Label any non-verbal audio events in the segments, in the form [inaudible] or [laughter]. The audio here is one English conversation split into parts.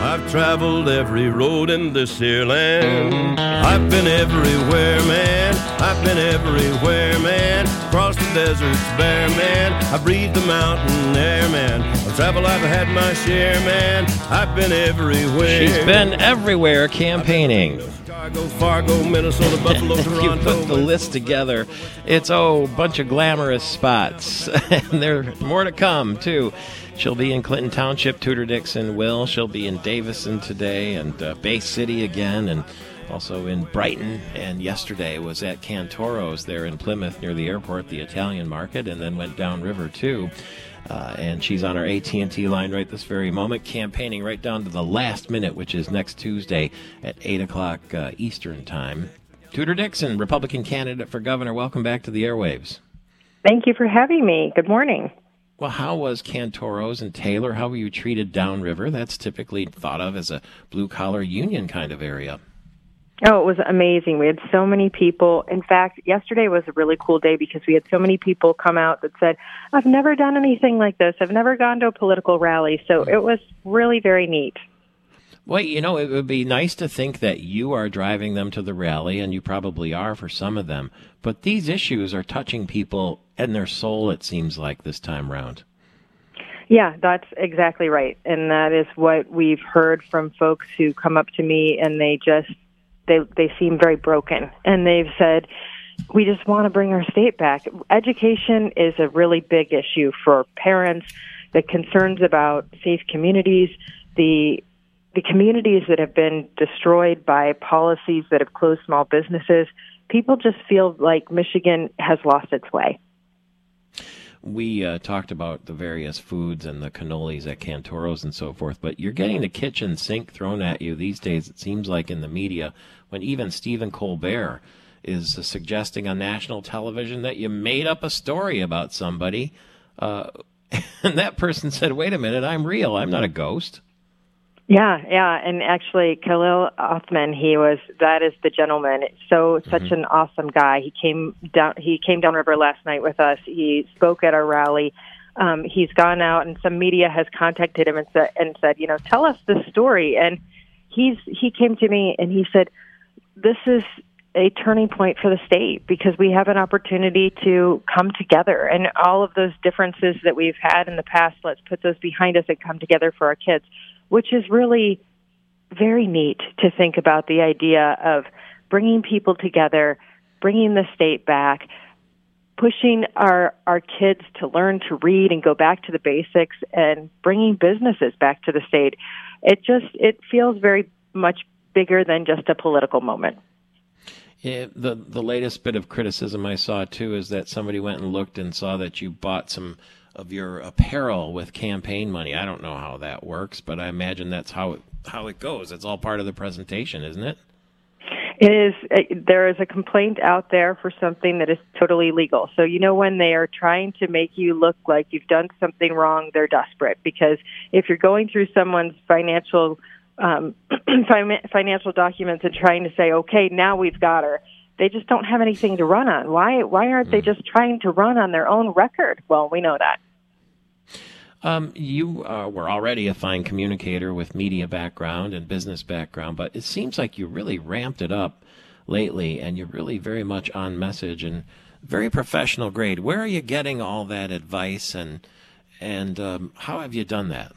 I've traveled every road in this here land. I've been everywhere, man. I've been everywhere, man. Across the deserts bare, man. I breathed the mountain air, man. Of travel I've had my share, man. I've been everywhere. She's been everywhere campaigning. Chicago, Fargo, Minnesota, [laughs] Buffalo, If you put the list together, it's oh, a bunch of glamorous spots, [laughs] and there's more to come too. She'll be in Clinton Township, Tudor Dixon will. She'll be in Davison today and uh, Bay City again, and also in Brighton. And yesterday was at Cantoro's there in Plymouth near the airport, the Italian market, and then went downriver too. Uh, and she's on our AT&T line right this very moment, campaigning right down to the last minute, which is next Tuesday at 8 o'clock uh, Eastern Time. Tudor Dixon, Republican candidate for governor, welcome back to the airwaves. Thank you for having me. Good morning. Well, how was Cantoro's and Taylor? How were you treated downriver? That's typically thought of as a blue collar union kind of area. Oh, it was amazing. We had so many people. In fact, yesterday was a really cool day because we had so many people come out that said, I've never done anything like this. I've never gone to a political rally. So it was really very neat. Well, you know, it would be nice to think that you are driving them to the rally, and you probably are for some of them. But these issues are touching people in their soul, it seems like, this time round. Yeah, that's exactly right. And that is what we've heard from folks who come up to me and they just they they seem very broken and they've said we just want to bring our state back. Education is a really big issue for parents, the concerns about safe communities, the the communities that have been destroyed by policies that have closed small businesses. People just feel like Michigan has lost its way. We uh, talked about the various foods and the cannolis at Cantoro's and so forth, but you're getting the kitchen sink thrown at you these days, it seems like, in the media, when even Stephen Colbert is uh, suggesting on national television that you made up a story about somebody. Uh, [laughs] and that person said, wait a minute, I'm real. I'm not a ghost. Yeah, yeah, and actually, Khalil Othman, he was that is the gentleman. So such an awesome guy. He came down. He came downriver last night with us. He spoke at our rally. Um, he's gone out, and some media has contacted him and said, and said, you know, tell us the story. And he's he came to me and he said, this is a turning point for the state because we have an opportunity to come together and all of those differences that we've had in the past let's put those behind us and come together for our kids which is really very neat to think about the idea of bringing people together, bringing the state back, pushing our our kids to learn to read and go back to the basics and bringing businesses back to the state. It just it feels very much bigger than just a political moment. Yeah, the the latest bit of criticism I saw too is that somebody went and looked and saw that you bought some of your apparel with campaign money. I don't know how that works, but I imagine that's how it how it goes. It's all part of the presentation, isn't it? It is. uh, There is a complaint out there for something that is totally legal. So you know when they are trying to make you look like you've done something wrong, they're desperate because if you're going through someone's financial um, [clears throat] fin- financial documents and trying to say, okay, now we've got her, they just don't have anything to run on. Why? Why aren't they just trying to run on their own record? Well, we know that. Um, you uh, were already a fine communicator with media background and business background, but it seems like you really ramped it up lately, and you're really very much on message and very professional grade. Where are you getting all that advice, and and um, how have you done that?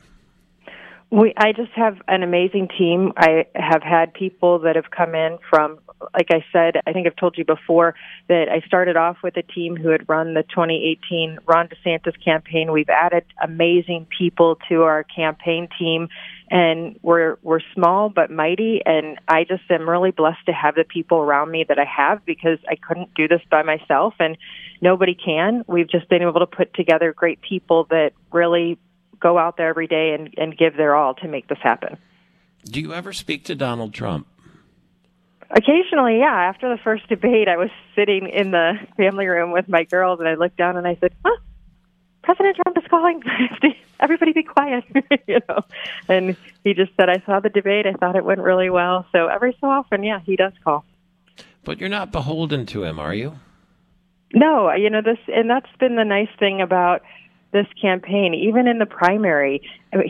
We, I just have an amazing team. I have had people that have come in from, like I said, I think I've told you before that I started off with a team who had run the 2018 Ron DeSantis campaign. We've added amazing people to our campaign team, and we're we're small but mighty. And I just am really blessed to have the people around me that I have because I couldn't do this by myself, and nobody can. We've just been able to put together great people that really go out there every day and, and give their all to make this happen. Do you ever speak to Donald Trump? Occasionally, yeah. After the first debate, I was sitting in the family room with my girls, and I looked down and I said, "Huh, President Trump is calling. [laughs] Everybody, be quiet." [laughs] you know. And he just said, "I saw the debate. I thought it went really well." So every so often, yeah, he does call. But you're not beholden to him, are you? No, you know this, and that's been the nice thing about this campaign, even in the primary.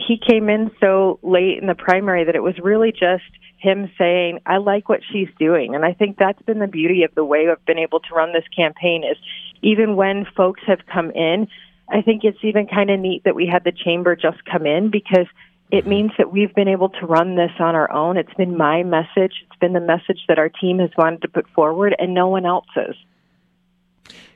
He came in so late in the primary that it was really just him saying, I like what she's doing. And I think that's been the beauty of the way I've been able to run this campaign is even when folks have come in, I think it's even kind of neat that we had the chamber just come in because it mm-hmm. means that we've been able to run this on our own. It's been my message. It's been the message that our team has wanted to put forward and no one else's.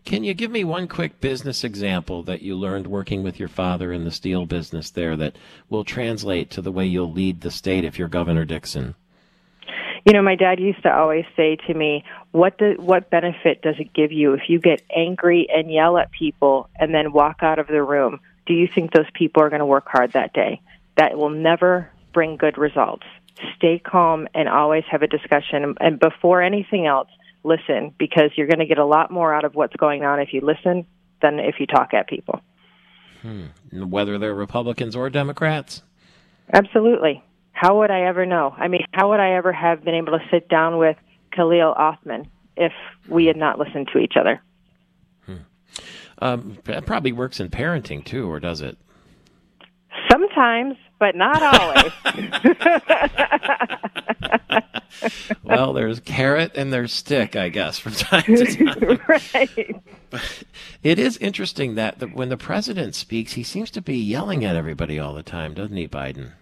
Can you give me one quick business example that you learned working with your father in the steel business there that will translate to the way you'll lead the state if you're Governor Dixon? You know, my dad used to always say to me, "What do, what benefit does it give you if you get angry and yell at people and then walk out of the room? Do you think those people are going to work hard that day? That will never bring good results. Stay calm and always have a discussion and before anything else, listen because you're going to get a lot more out of what's going on if you listen than if you talk at people." Hmm. Whether they're Republicans or Democrats? Absolutely how would I ever know? I mean, how would I ever have been able to sit down with Khalil Othman if we had not listened to each other? Hmm. Um, that probably works in parenting too, or does it? Sometimes, but not always. [laughs] [laughs] well, there's carrot and there's stick, I guess, from time to time. [laughs] right. But it is interesting that the, when the president speaks, he seems to be yelling at everybody all the time, doesn't he, Biden?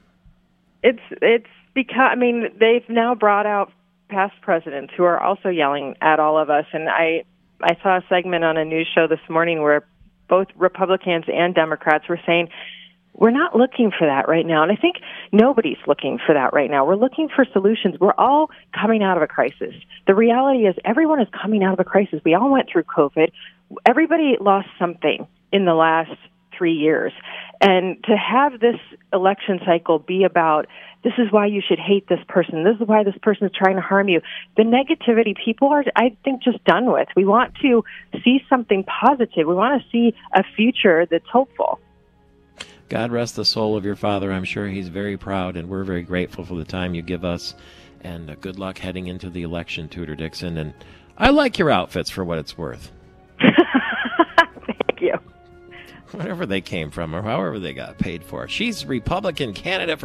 It's it's because I mean they've now brought out past presidents who are also yelling at all of us, and I I saw a segment on a news show this morning where both Republicans and Democrats were saying we're not looking for that right now. And I think nobody's looking for that right now. We're looking for solutions. We're all coming out of a crisis. The reality is everyone is coming out of a crisis. We all went through COVID. Everybody lost something in the last three years. And to have this election cycle be about this is why you should hate this person, this is why this person is trying to harm you, the negativity people are, I think, just done with. We want to see something positive. We want to see a future that's hopeful. God rest the soul of your father. I'm sure he's very proud, and we're very grateful for the time you give us. And uh, good luck heading into the election, Tudor Dixon. And I like your outfits for what it's worth. [laughs] Thank you [laughs] wherever they came from or however they got paid for. She's Republican candidate for